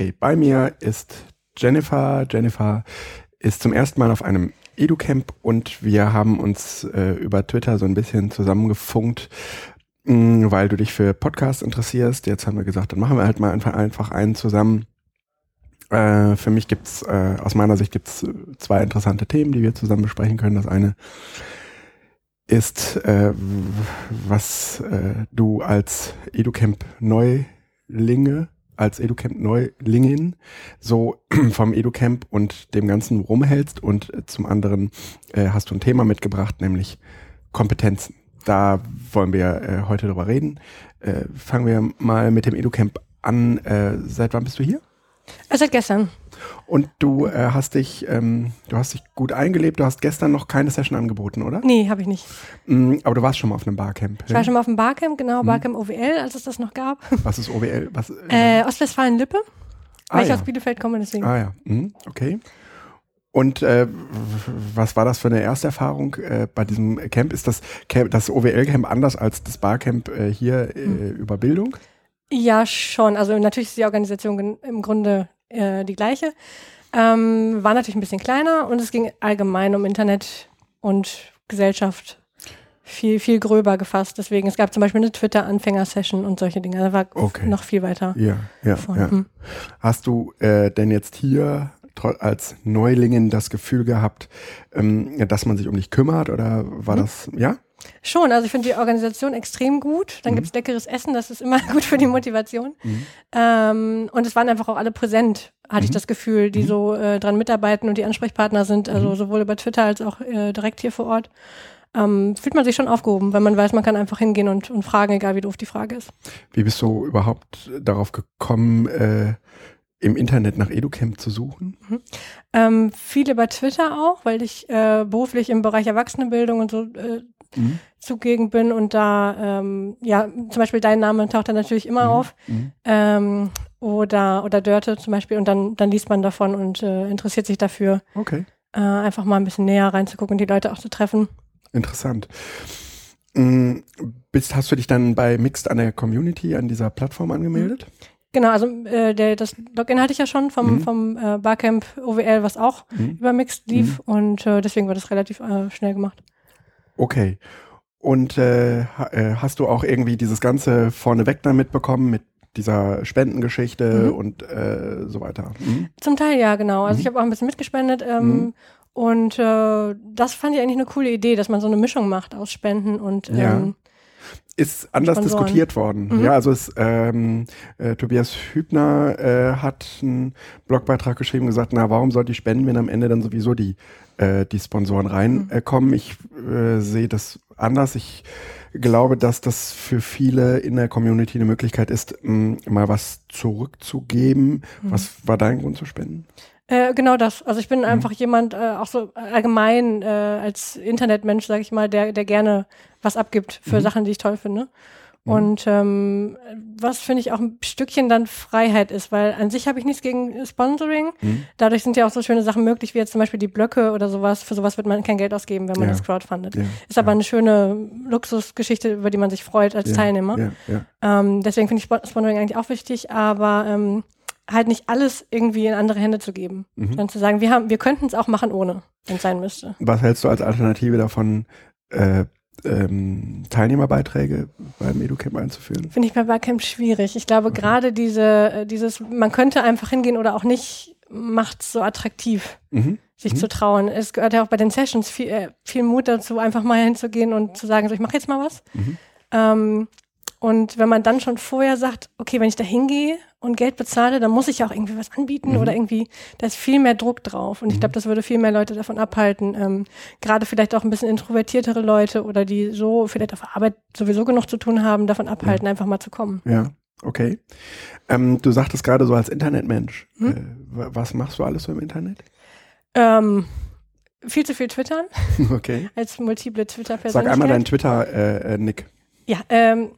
Okay, bei mir ist Jennifer. Jennifer ist zum ersten Mal auf einem EduCamp und wir haben uns äh, über Twitter so ein bisschen zusammengefunkt, mh, mm, weil du dich für Podcasts interessierst. Jetzt haben wir gesagt, dann machen wir halt mal einfach, einfach einen zusammen. Äh, für mich gibt's, äh, aus meiner Sicht gibt's zwei interessante Themen, die wir zusammen besprechen können. Das eine ist, äh, was äh, du als EduCamp Neulinge als EduCamp Neulingen so vom EduCamp und dem Ganzen rumhältst und äh, zum anderen äh, hast du ein Thema mitgebracht, nämlich Kompetenzen. Da wollen wir äh, heute drüber reden. Äh, fangen wir mal mit dem EduCamp an. Äh, seit wann bist du hier? Äh, seit gestern. Und du äh, hast dich, ähm, du hast dich gut eingelebt. Du hast gestern noch keine Session angeboten, oder? Nee, habe ich nicht. Mm, aber du warst schon mal auf einem Barcamp. Ich war schon mal auf einem Barcamp, genau, mhm. Barcamp OWL, als es das noch gab. Was ist OWL? Was, äh, Ostwestfalen-Lippe. Ah, weil ich aus Bielefeld komme, deswegen. Ah ja, mhm, okay. Und äh, was war das für eine Ersterfahrung äh, bei diesem Camp? Ist das Camp, das OWL-Camp anders als das Barcamp äh, hier äh, mhm. über Bildung? Ja, schon. Also natürlich ist die Organisation im Grunde äh, die gleiche. Ähm, war natürlich ein bisschen kleiner und es ging allgemein um Internet und Gesellschaft viel, viel gröber gefasst. Deswegen, es gab zum Beispiel eine Twitter-Anfänger-Session und solche Dinge. Da war okay. noch viel weiter. Ja, ja, ja. Hast du äh, denn jetzt hier als Neulingen das Gefühl gehabt, ähm, dass man sich um dich kümmert oder war hm. das, ja? Schon, also ich finde die Organisation extrem gut. Dann mhm. es leckeres Essen, das ist immer gut für die Motivation. Mhm. Ähm, und es waren einfach auch alle präsent, hatte mhm. ich das Gefühl, die mhm. so äh, dran mitarbeiten und die Ansprechpartner sind, also mhm. sowohl über Twitter als auch äh, direkt hier vor Ort. Ähm, fühlt man sich schon aufgehoben, wenn man weiß, man kann einfach hingehen und, und fragen, egal wie doof die Frage ist. Wie bist du überhaupt darauf gekommen, äh, im Internet nach EduCamp zu suchen? Mhm. Ähm, viele bei Twitter auch, weil ich äh, beruflich im Bereich Erwachsenenbildung und so äh, mhm. zugegen bin und da, ähm, ja, zum Beispiel dein Name taucht dann natürlich immer mhm. auf. Mhm. Ähm, oder, oder Dörte zum Beispiel und dann, dann liest man davon und äh, interessiert sich dafür. Okay. Äh, einfach mal ein bisschen näher reinzugucken und die Leute auch zu treffen. Interessant. Mhm. Bist, hast du dich dann bei Mixed an der Community, an dieser Plattform angemeldet? Genau, also äh, der, das Login hatte ich ja schon vom, mhm. vom äh, Barcamp OWL, was auch mhm. über Mixed lief mhm. und äh, deswegen war das relativ äh, schnell gemacht. Okay. Und äh, äh, hast du auch irgendwie dieses Ganze vorneweg dann mitbekommen mit dieser Spendengeschichte mhm. und äh, so weiter? Mhm. Zum Teil ja, genau. Also mhm. ich habe auch ein bisschen mitgespendet. Ähm. Und das fand ich eigentlich eine coole Idee, dass man so eine Mischung macht aus Spenden und ähm, ja ist anders Sponsoren. diskutiert worden. Mhm. Ja, also es, ähm, äh, Tobias Hübner äh, hat einen Blogbeitrag geschrieben und gesagt, na, warum soll die spenden, wenn am Ende dann sowieso die, äh, die Sponsoren reinkommen? Mhm. ich äh, sehe das anders. Ich glaube, dass das für viele in der Community eine Möglichkeit ist, mh, mal was zurückzugeben. Mhm. Was war dein Grund zu spenden? Äh, genau das. Also ich bin mhm. einfach jemand, äh, auch so allgemein äh, als Internetmensch, sage ich mal, der, der gerne was abgibt für mhm. Sachen, die ich toll finde. Mhm. Und ähm, was finde ich auch ein Stückchen dann Freiheit ist, weil an sich habe ich nichts gegen Sponsoring. Mhm. Dadurch sind ja auch so schöne Sachen möglich, wie jetzt zum Beispiel die Blöcke oder sowas. Für sowas wird man kein Geld ausgeben, wenn man ja. das crowdfundet. Ja. Ist aber ja. eine schöne Luxusgeschichte, über die man sich freut als Teilnehmer. Ähm, deswegen finde ich Sponsoring eigentlich auch wichtig, aber ähm, halt nicht alles irgendwie in andere Hände zu geben, mhm. sondern zu sagen, wir haben, wir könnten es auch machen ohne, wenn es sein müsste. Was hältst du als Alternative davon, äh, ähm, Teilnehmerbeiträge beim EduCamp einzuführen? Finde ich bei Barcamp schwierig. Ich glaube, okay. gerade diese, äh, dieses, man könnte einfach hingehen oder auch nicht, macht es so attraktiv, mhm. sich mhm. zu trauen. Es gehört ja auch bei den Sessions viel, äh, viel Mut dazu, einfach mal hinzugehen und zu sagen, so, ich mache jetzt mal was. Mhm. Ähm, und wenn man dann schon vorher sagt, okay, wenn ich da hingehe und Geld bezahle, dann muss ich ja auch irgendwie was anbieten mhm. oder irgendwie, da ist viel mehr Druck drauf. Und mhm. ich glaube, das würde viel mehr Leute davon abhalten, ähm, gerade vielleicht auch ein bisschen introvertiertere Leute oder die so vielleicht auf Arbeit sowieso genug zu tun haben, davon abhalten, ja. einfach mal zu kommen. Ja, okay. Ähm, du sagtest gerade so als Internetmensch, hm? äh, was machst du alles so im Internet? Ähm, viel zu viel twittern. Okay. Als multiple Twitter-Persönlichkeit. Sag einmal deinen Twitter-Nick. Äh, ja, ähm,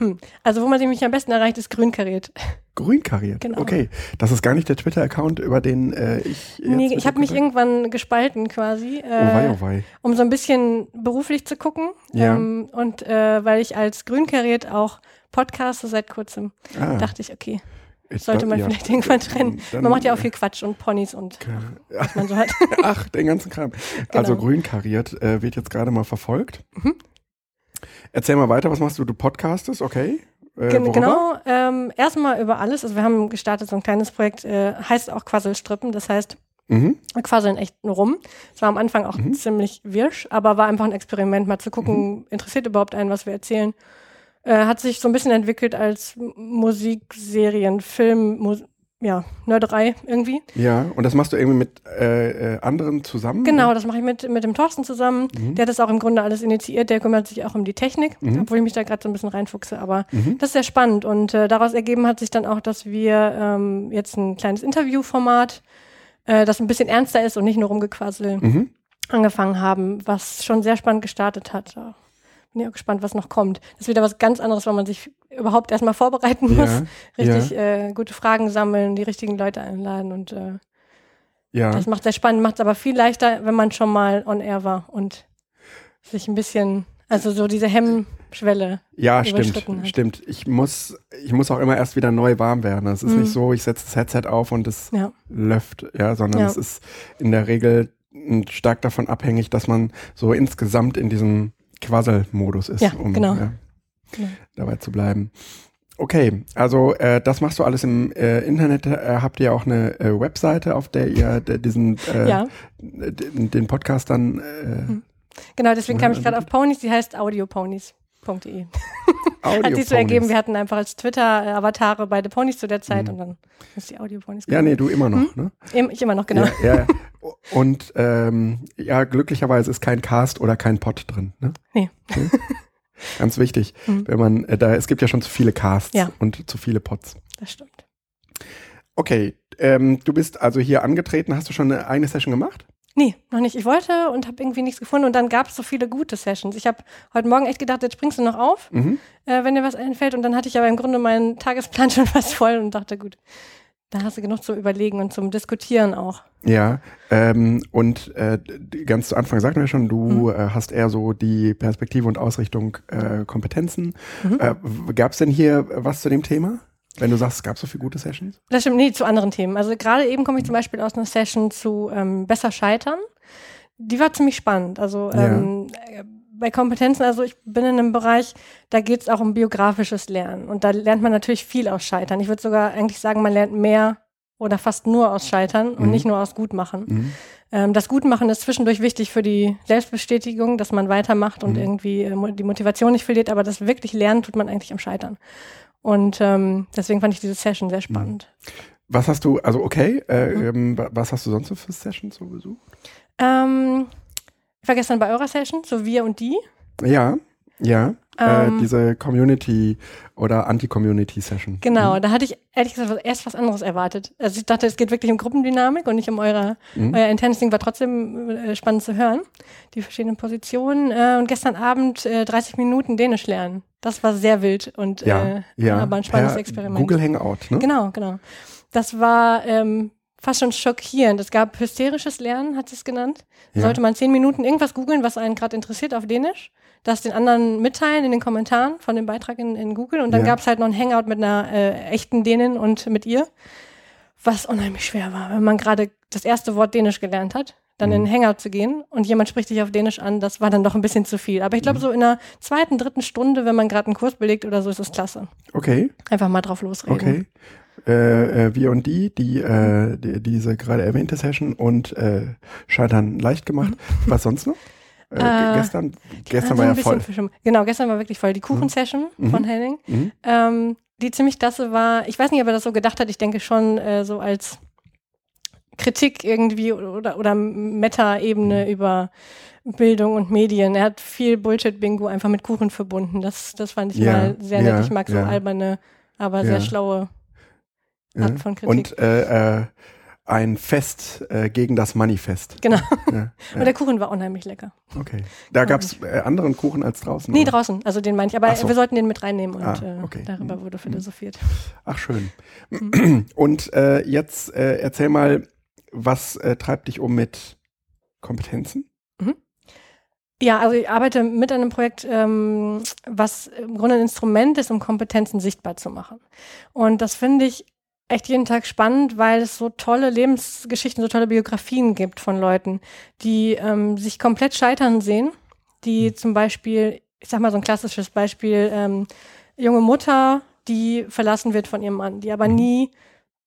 hm. Also wo man mich am besten erreicht, ist grünkariert. Grünkariert? Genau. Okay. Das ist gar nicht der Twitter-Account, über den äh, ich. Nee, ich habe mich irgendwann gespalten quasi. Äh, oh wei, oh wei. Um so ein bisschen beruflich zu gucken. Ja. Ähm, und äh, weil ich als grünkariert auch podcaste seit kurzem, ah. dachte ich, okay. Ich sollte man ja. vielleicht irgendwann trennen. Dann- man macht ja auch viel Quatsch und Ponys und was man so hat. Ach, den ganzen Kram. Also Genau. grün kariert äh, wird jetzt gerade mal verfolgt. Mhm. Erzähl mal weiter, was machst du? Du podcastest, okay? Äh, Gen genau, ähm, erstmal über alles. Also wir haben gestartet so ein kleines Projekt, äh, heißt auch Quasselstrippen. Das heißt, Mhm. wir quasseln echt nur rum. Es war am Anfang auch Mhm. ziemlich wirsch, aber war einfach ein Experiment, mal zu gucken, interessiert überhaupt einen, was wir erzählen. Äh, hat sich so ein bisschen entwickelt als Musikserien, Film, Mus ja, Nörderei irgendwie. Ja, und das machst du irgendwie mit äh, äh, anderen zusammen? Genau, das mache ich mit, mit dem Thorsten zusammen. Mhm. Der hat das auch im Grunde alles initiiert. Der kümmert sich auch um die Technik, Mhm. obwohl ich mich da gerade so ein bisschen reinfuchse. Aber Mhm. das ist sehr spannend. Und äh, daraus ergeben hat sich dann auch, dass wir ähm, jetzt ein kleines Interviewformat, äh, das ein bisschen ernster ist und nicht nur rumgequassel, Mhm. angefangen haben, was schon sehr spannend gestartet hat. Da bin auch gespannt, was noch kommt. Das ist wieder was ganz anderes, weil man sich überhaupt erstmal vorbereiten muss. Ja, Richtig äh, gute Fragen sammeln, die richtigen Leute einladen und äh, ja. das macht sehr spannend, macht es aber viel leichter, wenn man schon mal on air war und sich ein bisschen, also so diese Hemmschwelle. Ja, stimmt, hat. stimmt. Ich muss, ich muss auch immer erst wieder neu warm werden. Es ist Mhm. nicht so, ich setze das Headset auf und es Ja. läuft, ja, sondern Ja. es ist in der Regel m, stark davon abhängig, dass man so insgesamt in diesem Quassel-Modus ist, Ja, um genau. ja, Genau. dabei zu bleiben. Okay, also äh, das machst du alles im äh, Internet. Äh, habt ihr auch eine äh, Webseite, auf der ihr diesen äh, ja, den Podcast dann äh, Mhm. genau, deswegen kam ich gerade auf Ponys, die heißt audioponies.de. Audio Hat sich so ergeben, wir hatten einfach als Twitter-Avatare beide Ponys zu der Zeit Mhm. und dann ist die Audioponies Ja, nee, du immer noch, ne? Im- Ich immer noch, genau. Ja, ja. Und ähm, ja, glücklicherweise ist kein Cast oder kein Pod drin. Ne? Nee. Okay. Ganz wichtig, Mhm. wenn man äh, da es gibt ja schon zu viele Casts Ja. und zu viele Pods. Das stimmt. Okay, ähm, du bist also hier angetreten. Hast du schon eine eigene Session gemacht? Nee, noch nicht. Ich wollte und habe irgendwie nichts gefunden und dann gab es so viele gute Sessions. Ich habe heute Morgen echt gedacht, jetzt springst du noch auf, Mhm. äh, wenn dir was einfällt. Und dann hatte ich aber im Grunde meinen Tagesplan schon fast voll und dachte, gut, da hast du genug zum Überlegen und zum Diskutieren auch. Ja. Ähm, und äh, ganz zu Anfang sagten wir schon, du Mhm. äh, hast eher so die Perspektive und Ausrichtung äh, Kompetenzen. Mhm. Äh, Gab es denn hier was zu dem Thema? Wenn du sagst, es gab so viele gute Sessions? Das stimmt, nee, zu anderen Themen. Also gerade eben komme ich zum Beispiel aus einer Session zu ähm, Besser scheitern. Die war ziemlich spannend. Also Ja. ähm, äh, bei Kompetenzen, also ich bin in einem Bereich, da geht es auch um biografisches Lernen. Und da lernt man natürlich viel aus Scheitern. Ich würde sogar eigentlich sagen, man lernt mehr oder fast nur aus Scheitern und Mhm. nicht nur aus Gutmachen. Mhm. Ähm, das Gutmachen ist zwischendurch wichtig für die Selbstbestätigung, dass man weitermacht und Mhm. irgendwie äh, die Motivation nicht verliert, aber das wirklich lernen tut man eigentlich am Scheitern. Und ähm, deswegen fand ich diese Session sehr spannend. Was hast du, also okay, äh, Mhm. ähm, wa- was hast du sonst so für Sessions so besucht? Ähm, ich war gestern bei eurer Session, so wir und die. Ja, ja. Ähm, äh, diese Community oder Anti-Community-Session. Genau, da hatte ich ehrlich gesagt erst was anderes erwartet. Also ich dachte, es geht wirklich um Gruppendynamik und nicht um eure, Mhm. euer internes Ding, war trotzdem äh, spannend zu hören, die verschiedenen Positionen. Äh, und gestern Abend äh, 30 Minuten Dänisch lernen. Das war sehr wild und Ja, äh, ja. aber ein spannendes per Experiment. Google Hangout, ne? Genau, genau. Das war ähm, fast schon schockierend. Es gab hysterisches Lernen, hat es genannt. Ja. sollte man zehn Minuten irgendwas googeln, was einen gerade interessiert auf Dänisch, das den anderen mitteilen in den Kommentaren von dem Beitrag in, in Google. Und dann Ja. gab es halt noch ein Hangout mit einer äh, echten Dänin und mit ihr, was unheimlich schwer war, wenn man gerade das erste Wort Dänisch gelernt hat. Dann in Mhm. ein Hangout zu gehen und jemand spricht dich auf Dänisch an, das war dann doch ein bisschen zu viel. Aber ich glaube, Mhm. so in der zweiten, dritten Stunde, wenn man gerade einen Kurs belegt oder so, ist es klasse. Okay, Einfach mal drauf losreden. okay. Äh, äh, wir und die, die, äh, die diese gerade erwähnte Session und äh, Scheitern leicht gemacht. Was sonst noch? Äh, Äh, gestern gestern war ja voll. Genau, gestern war wirklich voll. Die Kuchensession Mhm. von Henning, Mhm. ähm, die ziemlich klasse war. Ich weiß nicht, ob er das so gedacht hat. Ich denke schon äh, so als Kritik irgendwie oder, oder Meta-Ebene Mhm. über Bildung und Medien. Er hat viel Bullshit-Bingo einfach mit Kuchen verbunden. Das, das fand ich Ja, mal sehr nett. ja, ich mag so ja. alberne, aber sehr schlaue. Art von Kritik. Und äh, äh, ein Fest äh, gegen das Manifest. genau. Ja, Und der Kuchen war unheimlich lecker. Okay. Da gab es äh, anderen Kuchen als draußen? Nee, oder? draußen. Also den meine ich. Aber so. wir sollten den mit reinnehmen und Ah, äh, okay. darüber Mhm. wurde philosophiert. Ach, schön. Mhm. Und äh, jetzt äh, erzähl mal, was äh, treibt dich um mit Kompetenzen? Ja, also ich arbeite mit einem Projekt, ähm, was im Grunde ein Instrument ist, um Kompetenzen sichtbar zu machen. Und das finde ich echt jeden Tag spannend, weil es so tolle Lebensgeschichten, so tolle Biografien gibt von Leuten, die ähm, sich komplett scheitern sehen, die mhm. zum Beispiel, ich sag mal so ein klassisches Beispiel, ähm, junge Mutter, die verlassen wird von ihrem Mann, die aber mhm. nie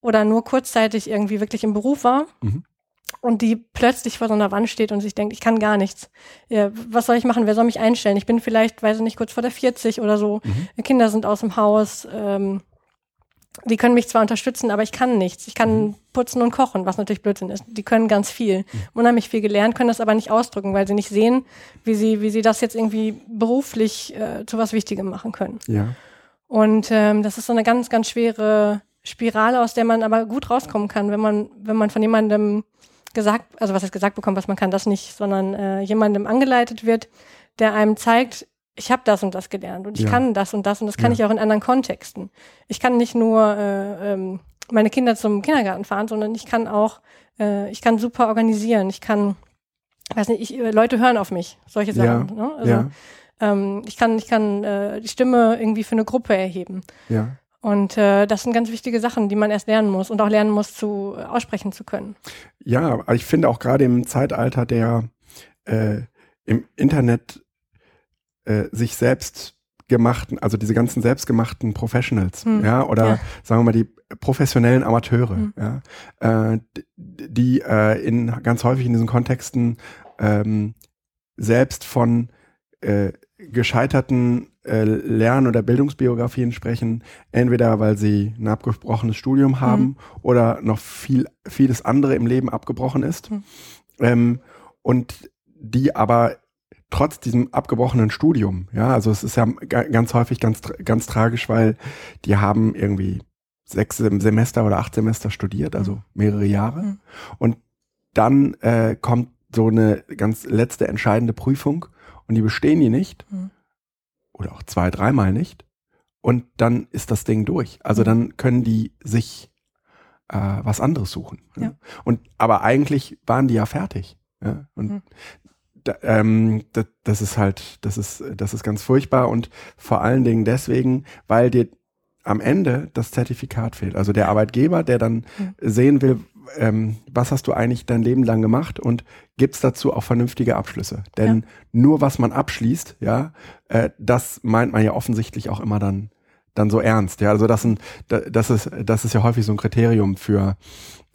oder nur kurzzeitig irgendwie wirklich im Beruf war. Mhm und die plötzlich vor so einer Wand steht und sich denkt, ich kann gar nichts. Ja, was soll ich machen? Wer soll mich einstellen? Ich bin vielleicht, weiß ich nicht, kurz vor der 40 oder so. Mhm. Kinder sind aus dem Haus. Ähm, die können mich zwar unterstützen, aber ich kann nichts. Ich kann mhm. putzen und kochen, was natürlich Blödsinn ist. Die können ganz viel, mhm. unheimlich viel gelernt, können das aber nicht ausdrücken, weil sie nicht sehen, wie sie, wie sie das jetzt irgendwie beruflich äh, zu was Wichtigem machen können. Ja. Und ähm, das ist so eine ganz, ganz schwere Spirale, aus der man aber gut rauskommen kann, wenn man, wenn man von jemandem gesagt, also was heißt gesagt bekommt, was man kann, das nicht, sondern äh, jemandem angeleitet wird, der einem zeigt, ich habe das und das gelernt und ich ja. kann das und das und das kann ja. ich auch in anderen Kontexten. Ich kann nicht nur äh, ähm, meine Kinder zum Kindergarten fahren, sondern ich kann auch, äh, ich kann super organisieren. Ich kann, weiß nicht, ich, Leute hören auf mich, solche Sachen. Ja. Ne? Also, ähm, ich kann, ich kann äh, die Stimme irgendwie für eine Gruppe erheben. Ja. Und äh, das sind ganz wichtige Sachen, die man erst lernen muss und auch lernen muss, zu äh, aussprechen zu können. Ja, ich finde auch gerade im Zeitalter der äh, im Internet äh, sich selbst gemachten, also diese ganzen selbstgemachten Professionals, hm. ja, oder ja. sagen wir mal die professionellen Amateure, hm. ja, äh, die äh, in ganz häufig in diesen Kontexten ähm, selbst von äh, gescheiterten äh, Lern- oder Bildungsbiografien sprechen, entweder weil sie ein abgebrochenes Studium haben mhm. oder noch viel, vieles andere im Leben abgebrochen ist. Mhm. Ähm, und die aber trotz diesem abgebrochenen Studium, ja, also es ist ja ganz häufig ganz, ganz tragisch, weil die haben irgendwie sechs Semester oder acht Semester studiert, also mhm. mehrere Jahre. Mhm. Und dann äh, kommt so eine ganz letzte entscheidende Prüfung und die bestehen die nicht. Mhm oder auch zwei, dreimal nicht. Und dann ist das Ding durch. Also dann können die sich äh, was anderes suchen. Ja. Ja. Und aber eigentlich waren die ja fertig. Ja? Und mhm. Da, ähm, das, das ist halt, das ist, das ist ganz furchtbar und vor allen Dingen deswegen, weil dir am Ende das Zertifikat fehlt. Also der Arbeitgeber, der dann mhm. sehen will, ähm, was hast du eigentlich dein Leben lang gemacht und gibt's dazu auch vernünftige Abschlüsse? Denn ja. nur was man abschließt, ja, äh, das meint man ja offensichtlich auch immer dann dann so ernst. Ja, also das, sind, das ist das ist ja häufig so ein Kriterium für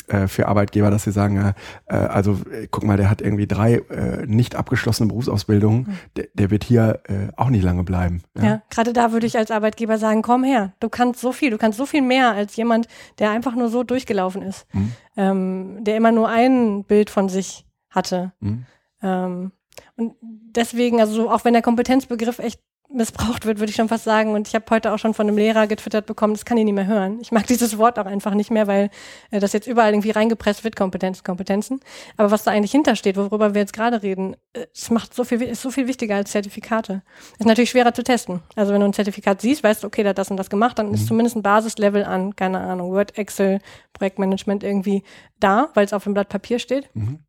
äh, für Arbeitgeber, dass sie sagen, äh, äh, also äh, guck mal, der hat irgendwie drei äh, nicht abgeschlossene Berufsausbildungen, mhm. der, der, wird hier auch nicht lange bleiben. Ja, ja gerade da würde ich als Arbeitgeber sagen, komm her, du kannst so viel, du kannst so viel mehr als jemand, der einfach nur so durchgelaufen ist, mhm. ähm, der immer nur ein Bild von sich hatte. Mhm. Ähm, und deswegen, also auch wenn der Kompetenzbegriff echt missbraucht wird, würde ich schon fast sagen. Und ich habe heute auch schon von einem Lehrer getwittert bekommen, das kann ich nicht mehr hören. Ich mag dieses Wort auch einfach nicht mehr, weil äh, das jetzt überall irgendwie reingepresst wird, Kompetenzen, Kompetenzen. Aber was da eigentlich hintersteht, worüber wir jetzt gerade reden, äh, es macht so viel, ist so viel wichtiger als Zertifikate. Ist natürlich schwerer zu testen. Also wenn du ein Zertifikat siehst, weißt du, okay, der hat das und das gemacht, dann mhm. ist zumindest ein Basislevel an, keine Ahnung, Word, Excel, Projektmanagement irgendwie da, weil es auf dem Blatt Papier steht. Mhm.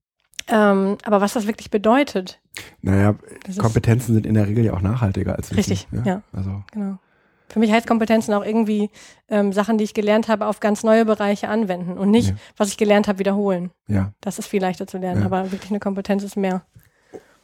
Ähm, aber was das wirklich bedeutet. Naja, Kompetenzen sind in der Regel ja auch nachhaltiger als Wissen. Richtig, ja. ja. Also. Genau. Für mich heißt Kompetenzen auch irgendwie ähm, Sachen, die ich gelernt habe, auf ganz neue Bereiche anwenden und nicht, ja. was ich gelernt habe, wiederholen. Ja. Das ist viel leichter zu lernen, ja. aber wirklich eine Kompetenz ist mehr.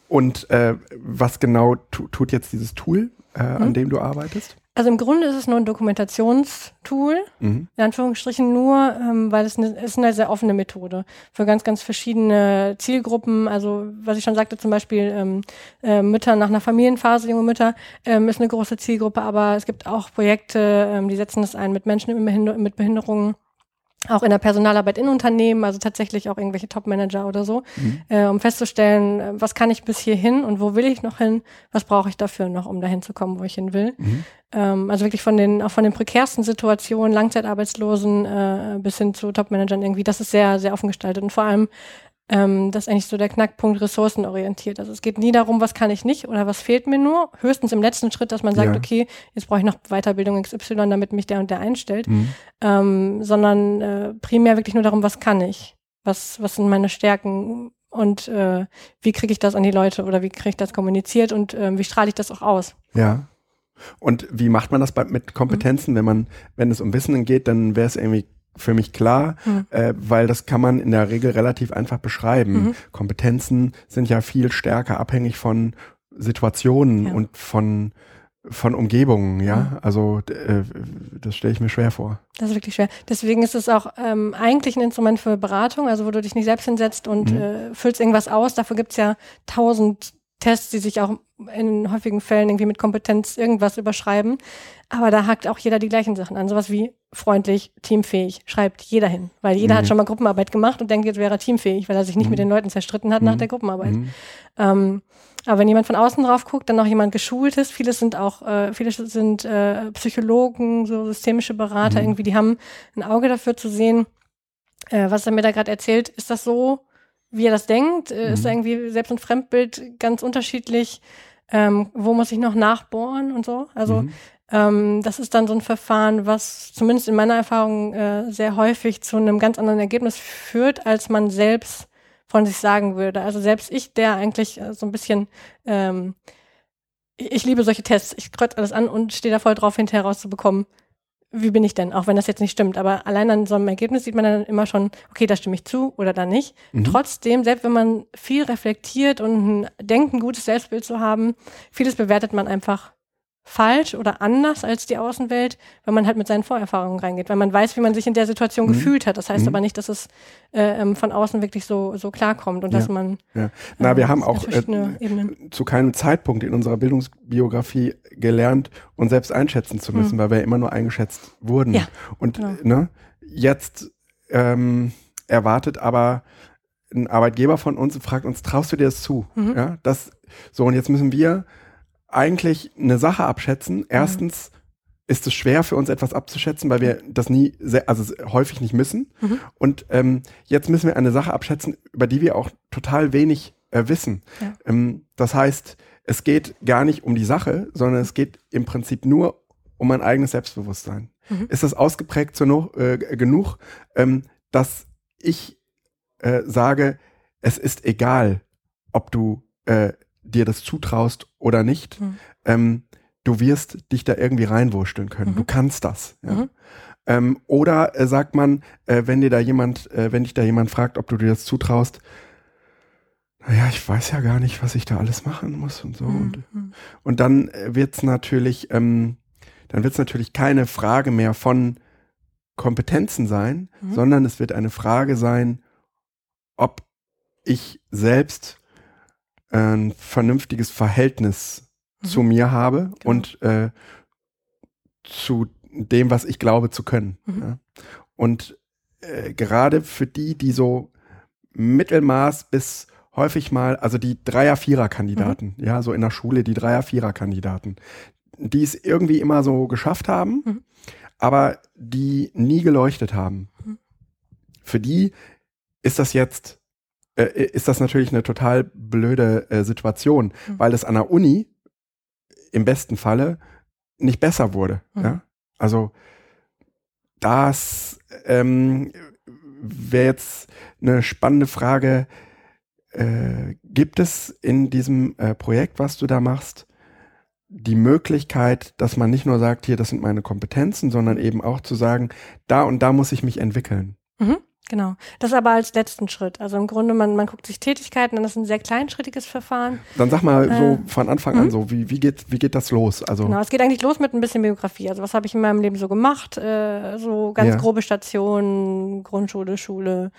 Und äh, was genau tut jetzt dieses Tool, äh, hm? an dem du arbeitest? Also im Grunde ist es nur ein Dokumentationstool, mhm. in Anführungsstrichen nur, ähm, weil es eine, ist eine sehr offene Methode für ganz, ganz verschiedene Zielgruppen. Also was ich schon sagte, zum Beispiel ähm, äh, Mütter nach einer Familienphase, junge Mütter, ähm, ist eine große Zielgruppe, aber es gibt auch Projekte, ähm, die setzen das ein mit Menschen mit Behinderungen auch in der Personalarbeit in Unternehmen, also tatsächlich auch irgendwelche Top-Manager oder so, mhm. äh, um festzustellen, äh, was kann ich bis hierhin und wo will ich noch hin, was brauche ich dafür noch, um dahin zu kommen, wo ich hin will. Mhm. Ähm, also wirklich von den, auch von den prekärsten Situationen, Langzeitarbeitslosen äh, bis hin zu Top-Managern irgendwie, das ist sehr, sehr offen gestaltet und vor allem ähm, das ist eigentlich so der Knackpunkt ressourcenorientiert. Also es geht nie darum, was kann ich nicht oder was fehlt mir nur. Höchstens im letzten Schritt, dass man sagt, ja. okay, jetzt brauche ich noch Weiterbildung XY, damit mich der und der einstellt. Mhm. Ähm, sondern äh, primär wirklich nur darum, was kann ich? Was, was sind meine Stärken? Und äh, wie kriege ich das an die Leute oder wie kriege ich das kommuniziert und äh, wie strahle ich das auch aus? Ja. Und wie macht man das bei, mit Kompetenzen, mhm. wenn man, wenn es um Wissen geht, dann wäre es irgendwie für mich klar, mhm. äh, weil das kann man in der Regel relativ einfach beschreiben. Mhm. Kompetenzen sind ja viel stärker abhängig von Situationen ja. und von von Umgebungen, ja. Mhm. Also äh, das stelle ich mir schwer vor. Das ist wirklich schwer. Deswegen ist es auch ähm, eigentlich ein Instrument für Beratung, also wo du dich nicht selbst hinsetzt und mhm. äh, füllst irgendwas aus. Dafür gibt's ja tausend Tests, die sich auch in häufigen Fällen irgendwie mit Kompetenz irgendwas überschreiben. Aber da hakt auch jeder die gleichen Sachen an. Sowas wie freundlich, teamfähig, schreibt jeder hin. Weil jeder mhm. hat schon mal Gruppenarbeit gemacht und denkt, jetzt wäre er teamfähig, weil er sich nicht mhm. mit den Leuten zerstritten hat nach mhm. der Gruppenarbeit. Mhm. Ähm, aber wenn jemand von außen drauf guckt, dann noch jemand geschult ist, viele sind auch, äh, viele sind äh, Psychologen, so systemische Berater, mhm. irgendwie, die haben ein Auge dafür zu sehen, äh, was er mir da gerade erzählt, ist das so, wie er das denkt? Äh, mhm. Ist irgendwie Selbst- und Fremdbild ganz unterschiedlich? Ähm, wo muss ich noch nachbohren und so? Also mhm. ähm, das ist dann so ein Verfahren, was zumindest in meiner Erfahrung äh, sehr häufig zu einem ganz anderen Ergebnis führt, als man selbst von sich sagen würde. Also selbst ich, der eigentlich äh, so ein bisschen, ähm, ich, ich liebe solche Tests, ich kreuze alles an und stehe da voll drauf, hinterher rauszubekommen, wie bin ich denn, auch wenn das jetzt nicht stimmt. Aber allein an so einem Ergebnis sieht man dann immer schon, okay, da stimme ich zu oder da nicht. Mhm. Trotzdem, selbst wenn man viel reflektiert und denkt, ein gutes Selbstbild zu haben, vieles bewertet man einfach falsch oder anders als die Außenwelt, wenn man halt mit seinen Vorerfahrungen reingeht, weil man weiß, wie man sich in der Situation mhm. gefühlt hat. Das heißt mhm. aber nicht, dass es äh, ähm, von außen wirklich so so klarkommt und ja. dass man. Ja. Na, äh, wir haben auch äh, zu keinem Zeitpunkt in unserer Bildungsbiografie gelernt, uns selbst einschätzen zu müssen, mhm. weil wir immer nur eingeschätzt wurden. Ja. Und genau. ne, jetzt ähm, erwartet aber ein Arbeitgeber von uns und fragt uns, traust du dir das zu? Mhm. Ja, das so und jetzt müssen wir eigentlich eine Sache abschätzen. Mhm. Erstens ist es schwer für uns etwas abzuschätzen, weil wir das nie, sehr, also häufig nicht müssen. Mhm. Und ähm, jetzt müssen wir eine Sache abschätzen, über die wir auch total wenig äh, wissen. Ja. Ähm, das heißt, es geht gar nicht um die Sache, sondern es geht im Prinzip nur um mein eigenes Selbstbewusstsein. Mhm. Ist das ausgeprägt so äh, genug, ähm, dass ich äh, sage, es ist egal, ob du äh, dir das zutraust oder nicht, mhm. ähm, du wirst dich da irgendwie reinwurschteln können. Mhm. Du kannst das. Ja. Mhm. Ähm, oder äh, sagt man, äh, wenn dir da jemand, äh, wenn dich da jemand fragt, ob du dir das zutraust, naja, ich weiß ja gar nicht, was ich da alles machen muss und so. Und, mhm. und dann äh, wird's natürlich, ähm, dann wird's natürlich keine Frage mehr von Kompetenzen sein, mhm. sondern es wird eine Frage sein, ob ich selbst ein vernünftiges Verhältnis mhm. zu mir habe genau. und äh, zu dem, was ich glaube zu können. Mhm. Ja. Und äh, gerade für die, die so Mittelmaß bis häufig mal, also die Dreier-, Vierer-Kandidaten, mhm. ja, so in der Schule die Dreier-, Vierer-Kandidaten, die es irgendwie immer so geschafft haben, mhm. aber die nie geleuchtet haben. Mhm. Für die ist das jetzt äh, ist das natürlich eine total blöde äh, Situation, mhm. weil es an der Uni im besten Falle nicht besser wurde. Mhm. Ja? Also das ähm, wäre jetzt eine spannende Frage. Äh, gibt es in diesem äh, Projekt, was du da machst, die Möglichkeit, dass man nicht nur sagt, hier, das sind meine Kompetenzen, sondern eben auch zu sagen, da und da muss ich mich entwickeln. Mhm. Genau. Das aber als letzten Schritt. Also im Grunde, man, man guckt sich Tätigkeiten an, das ist ein sehr kleinschrittiges Verfahren. Dann sag mal so äh, von Anfang an mhm. so, wie, wie, geht, wie geht das los? Also genau, es geht eigentlich los mit ein bisschen Biografie. Also was habe ich in meinem Leben so gemacht? Äh, so ganz ja. grobe Stationen, Grundschule, Schule,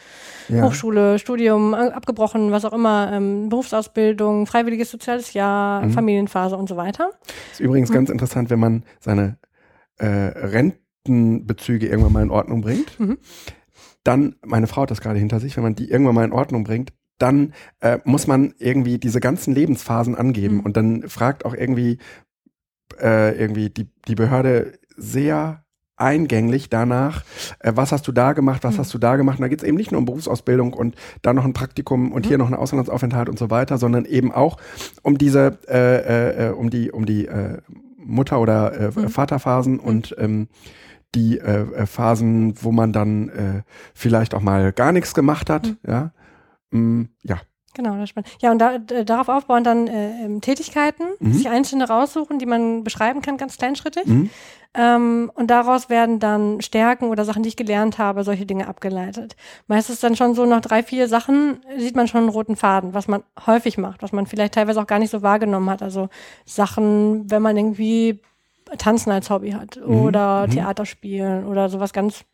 ja. Hochschule, Studium, abgebrochen, was auch immer, ähm, Berufsausbildung, freiwilliges soziales Jahr, mhm. Familienphase und so weiter. Ist übrigens mhm. ganz interessant, wenn man seine äh, Rentenbezüge irgendwann mal in Ordnung bringt. Mhm dann, meine Frau hat das gerade hinter sich, wenn man die irgendwann mal in Ordnung bringt, dann äh, muss man irgendwie diese ganzen Lebensphasen angeben. Mhm. Und dann fragt auch irgendwie, äh, irgendwie die, die Behörde sehr eingänglich danach, äh, was hast du da gemacht, was mhm. hast du da gemacht. Und da geht es eben nicht nur um Berufsausbildung und da noch ein Praktikum und mhm. hier noch ein Auslandsaufenthalt und so weiter, sondern eben auch um diese, äh, äh, äh um die, um die äh, Mutter- oder äh, mhm. Vaterphasen mhm. und ähm, die äh, äh, Phasen, wo man dann äh, vielleicht auch mal gar nichts gemacht hat. Mhm. Ja. Mm, ja. Genau, das ist spannend. Ja, und da, darauf aufbauen dann äh, ähm, Tätigkeiten, mhm. sich einzelne raussuchen, die man beschreiben kann, ganz kleinschrittig. Mhm. Ähm, und daraus werden dann Stärken oder Sachen, die ich gelernt habe, solche Dinge abgeleitet. Meistens dann schon so nach drei, vier Sachen sieht man schon einen roten Faden, was man häufig macht, was man vielleicht teilweise auch gar nicht so wahrgenommen hat. Also Sachen, wenn man irgendwie Tanzen als Hobby hat mhm. oder mhm. Theater spielen oder sowas ganz,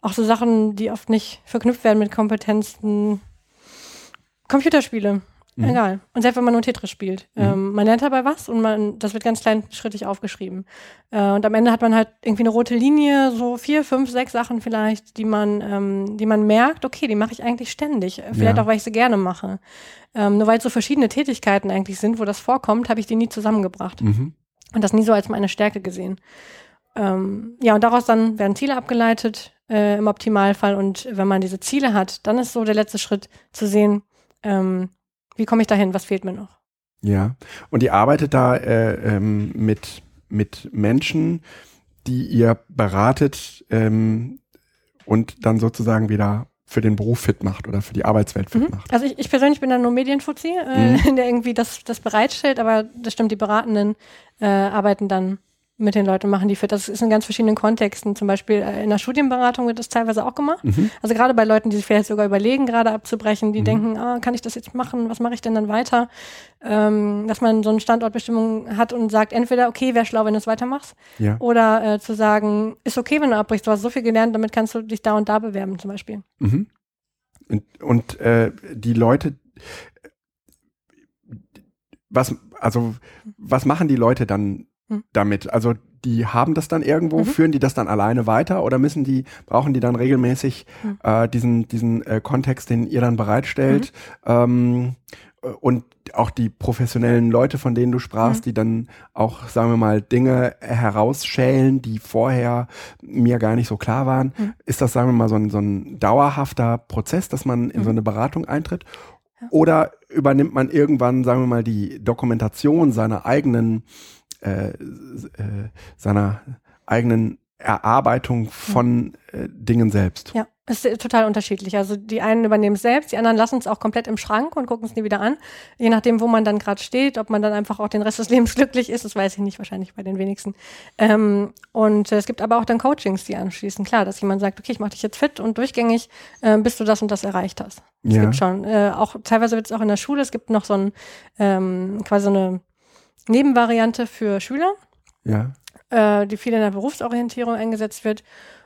auch so Sachen, die oft nicht verknüpft werden mit Kompetenzen. Computerspiele. Mhm. Egal. Und selbst wenn man nur Tetris spielt. Mhm. Ähm, man lernt dabei was und man, das wird ganz kleinschrittig aufgeschrieben. Äh, und am Ende hat man halt irgendwie eine rote Linie, so vier, fünf, sechs Sachen vielleicht, die man, ähm, die man merkt, okay, die mache ich eigentlich ständig. Vielleicht ja. auch, weil ich sie gerne mache. Ähm, nur weil es so verschiedene Tätigkeiten eigentlich sind, wo das vorkommt, habe ich die nie zusammengebracht. Mhm. Und das nie so als meine Stärke gesehen. Ähm, ja, und daraus dann werden Ziele abgeleitet, äh, im Optimalfall. Und wenn man diese Ziele hat, dann ist so der letzte Schritt zu sehen, ähm, wie komme ich dahin? Was fehlt mir noch? Ja, und ihr arbeitet da äh, ähm, mit, mit Menschen, die ihr beratet ähm, und dann sozusagen wieder für den Beruf fit macht oder für die Arbeitswelt fit mhm. macht. Also ich, ich persönlich bin da nur Medienfuzzi, äh, mhm. der irgendwie das, das bereitstellt, aber das stimmt, die Beratenden äh, arbeiten dann mit den Leuten machen die fit. Das ist in ganz verschiedenen Kontexten. Zum Beispiel äh, in der Studienberatung wird das teilweise auch gemacht. Mhm. Also gerade bei Leuten, die sich vielleicht sogar überlegen, gerade abzubrechen, die mhm. denken, ah, kann ich das jetzt machen? Was mache ich denn dann weiter? Ähm, dass man so eine Standortbestimmung hat und sagt, entweder, okay, wäre schlau, wenn du es weitermachst. Ja. Oder äh, zu sagen, ist okay, wenn du abbrichst. Du hast so viel gelernt, damit kannst du dich da und da bewerben zum Beispiel. Mhm. Und, und äh, die Leute, was, also, was machen die Leute dann hm. damit? Also die haben das dann irgendwo, mhm. führen die das dann alleine weiter oder müssen die, brauchen die dann regelmäßig mhm. äh, diesen, diesen äh, Kontext, den ihr dann bereitstellt? Mhm. Ähm, und auch die professionellen Leute, von denen du sprachst, mhm. die dann auch, sagen wir mal, Dinge herausschälen, die vorher mir gar nicht so klar waren. Mhm. Ist das, sagen wir mal, so ein, so ein dauerhafter Prozess, dass man in so mhm. eine Beratung eintritt? Oder übernimmt man irgendwann, sagen wir mal, die Dokumentation seiner eigenen äh, äh, seiner eigenen Erarbeitung von äh, Dingen selbst. Ja, es ist total unterschiedlich. Also die einen übernehmen es selbst, die anderen lassen es auch komplett im Schrank und gucken es nie wieder an. Je nachdem, wo man dann gerade steht, ob man dann einfach auch den Rest des Lebens glücklich ist, das weiß ich nicht, wahrscheinlich bei den wenigsten. Ähm, und äh, es gibt aber auch dann Coachings, die anschließen. Klar, dass jemand sagt, okay, ich mache dich jetzt fit und durchgängig, äh, bis du das und das erreicht hast. Es ja. gibt schon. Äh, auch teilweise wird es auch in der Schule, es gibt noch so ein ähm, quasi so eine Nebenvariante für Schüler, ja. äh, die viel in der Berufsorientierung eingesetzt wird.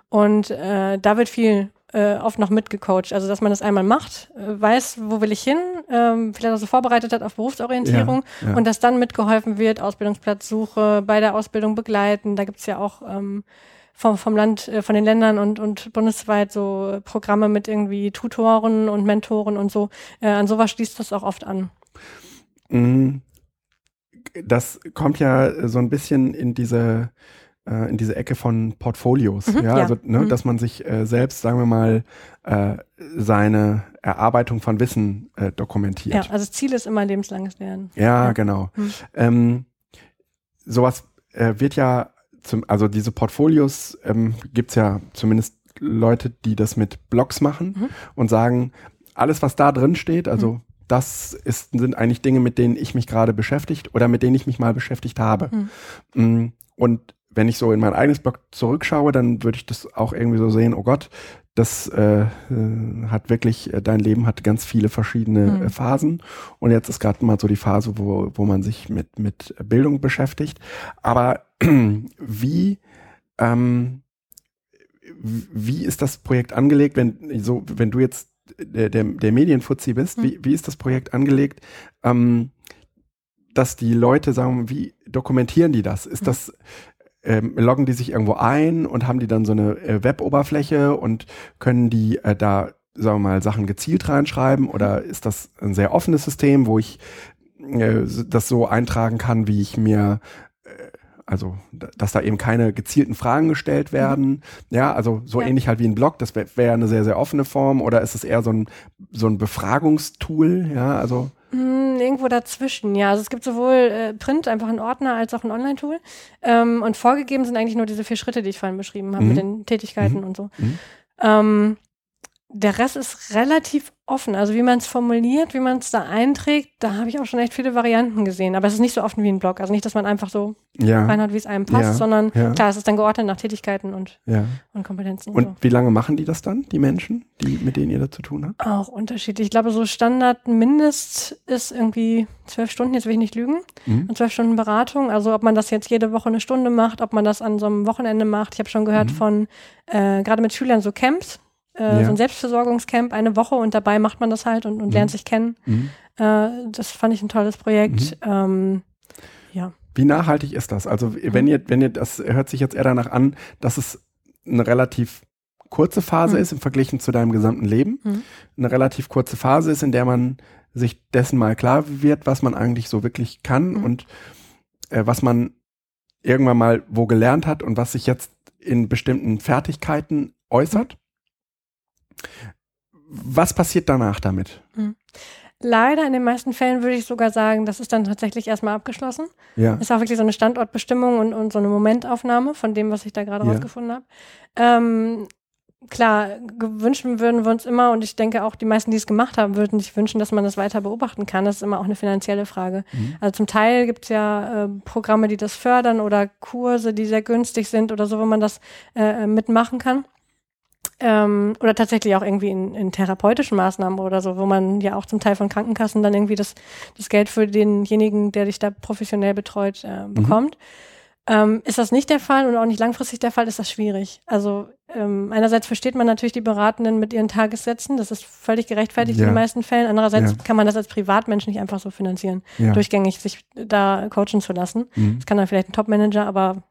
Und äh, da wird viel äh, oft noch mitgecoacht. Also, dass man das einmal macht, äh, weiß, wo will ich hin, ähm, vielleicht auch so vorbereitet hat auf Berufsorientierung ja, ja. und dass dann mitgeholfen wird, Ausbildungsplatzsuche, bei der Ausbildung begleiten. Da gibt's ja auch ähm, vom, vom Land, äh, von den Ländern und, und bundesweit so Programme mit irgendwie Tutoren und Mentoren und so. Äh, an sowas schließt das auch oft an. Mhm das kommt ja so ein bisschen in diese äh, in diese Ecke von Portfolios, mhm, ja? ja, also ne, mhm. dass man sich äh, selbst, sagen wir mal, äh, seine Erarbeitung von Wissen äh, dokumentiert. Ja, also das Ziel ist immer lebenslanges Lernen. Ja, ja. genau. Mhm. Ähm, sowas äh, wird ja zum, also diese Portfolios ähm, gibt es ja zumindest Leute, die das mit Blogs machen mhm. und sagen, alles, was da drin steht, also mhm das ist, sind eigentlich Dinge, mit denen ich mich gerade beschäftigt oder mit denen ich mich mal beschäftigt habe. Mhm. Und wenn ich so in mein eigenes Blog zurückschaue, dann würde ich das auch irgendwie so sehen, oh Gott, das äh, äh hat wirklich, äh, dein Leben hat ganz viele verschiedene mhm. Phasen. Und jetzt ist gerade mal so die Phase, wo, wo man sich mit, mit Bildung beschäftigt. Aber wie, ähm, wie ist das Projekt angelegt, wenn so, wenn du jetzt der, der, der Medienfuzzi bist, mhm. wie, wie ist das Projekt angelegt? Ähm, dass die Leute sagen, wie dokumentieren die das? Ist mhm. das, ähm, loggen die sich irgendwo ein und haben die dann so eine äh, Web-Oberfläche und können die äh, da, sagen wir mal, Sachen gezielt reinschreiben oder ist das ein sehr offenes System, wo ich äh, das so eintragen kann, wie ich mir also dass da eben keine gezielten Fragen gestellt mhm. werden. Mhm. Ja, also so ja. ähnlich halt wie ein Blog, das wäre wär eine sehr, sehr offene Form oder ist es eher so ein, so ein Befragungstool, ja, also. Mm, irgendwo dazwischen, ja. Also es gibt sowohl äh, Print, einfach ein Ordner, als auch ein Online-Tool. Ähm, und vorgegeben sind eigentlich nur diese vier Schritte, die ich vorhin beschrieben habe, mhm. mit den Tätigkeiten mhm. und so. Mhm. Ähm, der Rest ist relativ offen. Also wie man es formuliert, wie man es da einträgt, da habe ich auch schon echt viele Varianten gesehen. Aber es ist nicht so offen wie ein Blog. Also nicht, dass man einfach so Ja. reinhaut, wie es einem passt, Ja, sondern ja. klar, es ist dann geordnet nach Tätigkeiten und, Ja. und Kompetenzen. Und so. wie lange machen die das dann, die Menschen, die, mit denen ihr da zu tun habt? Auch unterschiedlich. Ich glaube, so Standard Mindest ist irgendwie zwölf Stunden, jetzt will ich nicht lügen. Mhm. Und zwölf Stunden Beratung. Also ob man das jetzt jede Woche eine Stunde macht, ob man das an so einem Wochenende macht. Ich habe schon gehört Mhm. von äh, gerade mit Schülern so Camps, äh, Ja. so ein Selbstversorgungscamp, eine Woche und dabei macht man das halt und, und Mhm. lernt sich kennen. Mhm. Äh, das fand ich ein tolles Projekt. Ähm, ja. Wie nachhaltig ist das? Also wenn Mhm. ihr, wenn ihr, das hört sich jetzt eher danach an, dass es eine relativ kurze Phase Mhm. ist im Verglichen zu deinem gesamten Leben. Mhm. Eine relativ kurze Phase ist, in der man sich dessen mal klar wird, was man eigentlich so wirklich kann Mhm. und äh, was man irgendwann mal wo gelernt hat und was sich jetzt in bestimmten Fertigkeiten äußert. Was passiert danach damit? Leider in den meisten Fällen würde ich sogar sagen, das ist dann tatsächlich erstmal abgeschlossen. Ja. Ist auch wirklich so eine Standortbestimmung und, und so eine Momentaufnahme von dem, was ich da gerade Ja. rausgefunden habe. Ähm, klar, gewünscht würden wir uns immer, und ich denke auch die meisten, die es gemacht haben, würden sich wünschen, dass man das weiter beobachten kann. Das ist immer auch eine finanzielle Frage. Mhm. Also zum Teil gibt es ja äh, Programme, die das fördern oder Kurse, die sehr günstig sind oder so, wo man das äh, mitmachen kann. Ähm, oder tatsächlich auch irgendwie in, in therapeutischen Maßnahmen oder so, wo man ja auch zum Teil von Krankenkassen dann irgendwie das, das Geld für denjenigen, der dich da professionell betreut, äh, bekommt. Ähm, ist das nicht der Fall und auch nicht langfristig der Fall, ist das schwierig. Also ähm, einerseits versteht man natürlich die Beratenden mit ihren Tagessätzen, das ist völlig gerechtfertigt Ja. in den meisten Fällen. Andererseits Ja. kann man das als Privatmensch nicht einfach so finanzieren, Ja. durchgängig sich da coachen zu lassen. Mhm. Das kann dann vielleicht ein Top-Manager, aber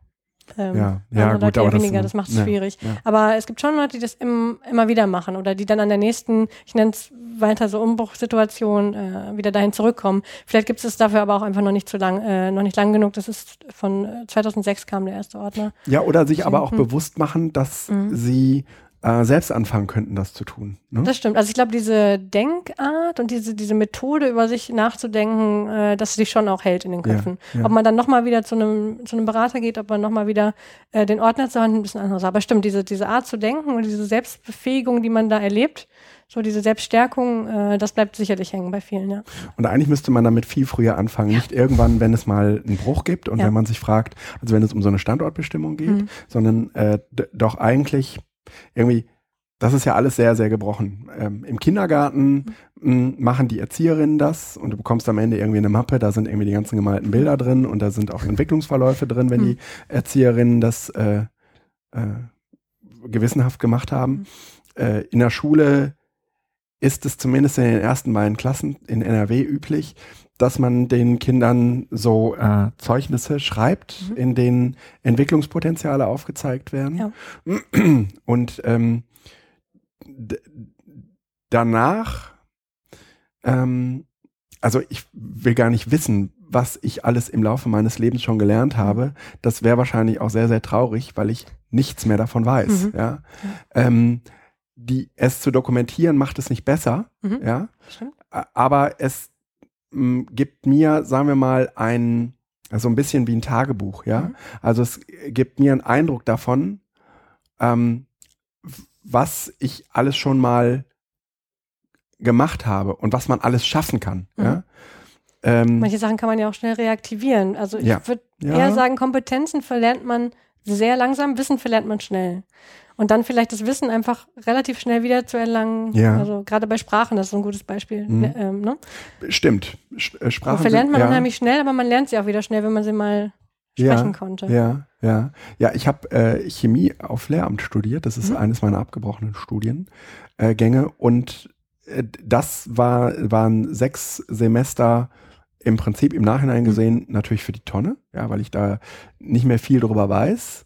ähm, Ja, ja, andere gut, Leute aber eher das- weniger, das macht es ja, schwierig. ja. Aber es gibt schon Leute, die das im, immer wieder machen oder die dann an der nächsten, ich nenne es weiter so Umbruchssituation, äh, wieder dahin zurückkommen. Vielleicht gibt es dafür aber auch einfach noch nicht zu lang, äh, noch nicht lang genug. Das ist von äh, 2006 kam der erste Ordner. Ja, oder sich aber auch bewusst machen, dass Mhm. sie äh, selbst anfangen könnten, das zu tun. Ne? Das stimmt. Also ich glaube, diese Denkart und diese, diese Methode, über sich nachzudenken, äh, dass sie schon auch hält in den Ja, Köpfen. ja. Ob man dann nochmal wieder zu einem, zu einem Berater geht, ob man nochmal wieder äh, den Ordner zur Hand ein anderes. Aber stimmt, diese, diese Art zu denken und diese Selbstbefähigung, die man da erlebt, so diese Selbststärkung, äh, das bleibt sicherlich hängen bei vielen, ja. Und eigentlich müsste man damit viel früher anfangen. Nicht irgendwann, wenn es mal einen Bruch gibt und Ja. wenn man sich fragt, also wenn es um so eine Standortbestimmung geht, Mhm. sondern äh, doch eigentlich irgendwie, das ist ja alles sehr, sehr gebrochen. Ähm, Im Kindergarten Mhm. mh, machen die Erzieherinnen das und du bekommst am Ende irgendwie eine Mappe, da sind irgendwie die ganzen gemalten Bilder drin und da sind auch Entwicklungsverläufe drin, wenn Mhm. die Erzieherinnen das äh, äh, gewissenhaft gemacht haben. Mhm. Äh, in der Schule ist es zumindest in den ersten beiden Klassen in NRW üblich, dass man den Kindern so äh, Zeugnisse schreibt, Mhm. in denen Entwicklungspotenziale aufgezeigt werden. Ja. Und ähm, danach, ähm, also ich will gar nicht wissen, was ich alles im Laufe meines Lebens schon gelernt habe. Das wäre wahrscheinlich auch sehr, sehr traurig, weil ich nichts mehr davon weiß. Mhm. Ja. Ähm, die, es zu dokumentieren macht es nicht besser, Mhm. ja. Stimmt. Aber es gibt mir, sagen wir mal, ein, so ein bisschen wie ein Tagebuch, ja. Mhm. Also es gibt mir einen Eindruck davon, ähm, was ich alles schon mal gemacht habe und was man alles schaffen kann, Mhm. ja. Ähm, Manche Sachen kann man ja auch schnell reaktivieren. Also ich Ja. würde Ja. eher sagen, Kompetenzen verlernt man sehr langsam, Wissen verlernt man schnell. Und dann vielleicht das Wissen einfach relativ schnell wieder zu erlangen. Ja. Also gerade bei Sprachen, das ist so ein gutes Beispiel. Mhm. Ne, ähm, ne? stimmt. Äh, Und Sprachen verlernt man sind, ja. unheimlich schnell, aber man lernt sie auch wieder schnell, wenn man sie mal Ja, sprechen konnte. Ja, ja. Ja, ich habe äh, Chemie auf Lehramt studiert. Das ist Mhm. eines meiner abgebrochenen Studiengänge. Äh, und äh, das war, waren sechs Semester im Prinzip im Nachhinein gesehen natürlich für die Tonne, ja, weil ich da nicht mehr viel drüber weiß.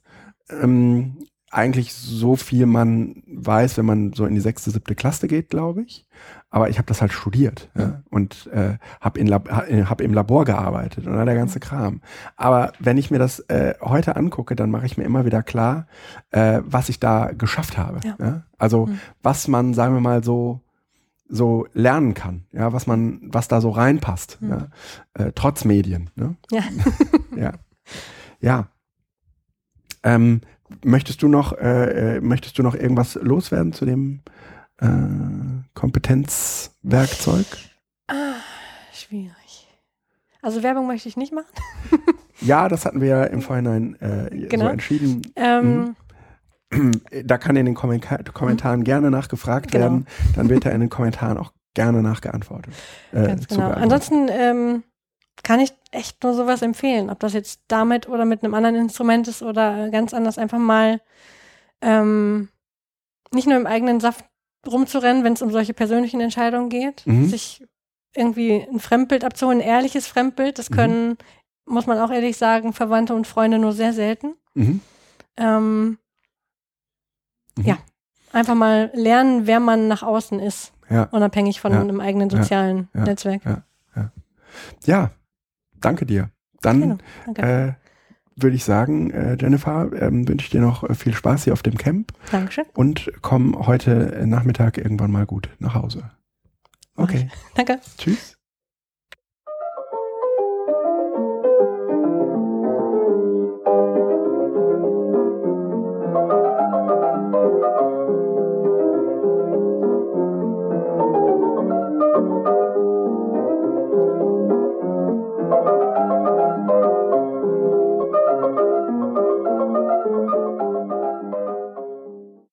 Ähm, eigentlich so viel man weiß, wenn man so in die sechste, siebte Klasse geht, glaube ich. Aber ich habe das halt studiert ja, und äh, habe Lab ha- äh, hab im Labor gearbeitet und all der ganze Kram. Aber wenn ich mir das äh, heute angucke, dann mache ich mir immer wieder klar, äh, was ich da geschafft habe. Ja. Ja. Also Mhm. was man, sagen wir mal, so so lernen kann, ja, was man, was da so reinpasst, Mhm. ja, äh, trotz Medien. Ne? Ja. ja. Ja. Ähm, möchtest du noch, äh, äh, möchtest du noch irgendwas loswerden zu dem, äh, Kompetenzwerkzeug? Ah, schwierig. Also Werbung möchte ich nicht machen. ja, das hatten wir ja im Vorhinein äh, genau. so entschieden. Ähm, mhm. da kann in den Kommentar Kommentaren mhm. gerne nachgefragt genau. werden. Dann wird da in den Kommentaren auch gerne nachgeantwortet. Äh, Ganz genau. Ansonsten ähm, kann ich echt nur sowas empfehlen. Ob das jetzt damit oder mit einem anderen Instrument ist oder ganz anders, einfach mal ähm, nicht nur im eigenen Saft rumzurennen, wenn es um solche persönlichen Entscheidungen geht, mhm. sich irgendwie ein Fremdbild abzuholen, ein ehrliches Fremdbild, das mhm. können, mhm. muss man auch ehrlich sagen, Verwandte und Freunde nur sehr selten. Mhm. Ähm, mhm. Ja, einfach mal lernen, wer man nach außen ist, ja. unabhängig von ja. einem eigenen sozialen ja. Netzwerk. Ja. danke dir. Dann genau. Äh, würde ich sagen, äh, Jennifer, ähm, wünsche ich dir noch äh, viel Spaß hier auf dem Camp. Dankeschön. Und komm heute Nachmittag irgendwann mal gut nach Hause. Okay. Danke. Tschüss.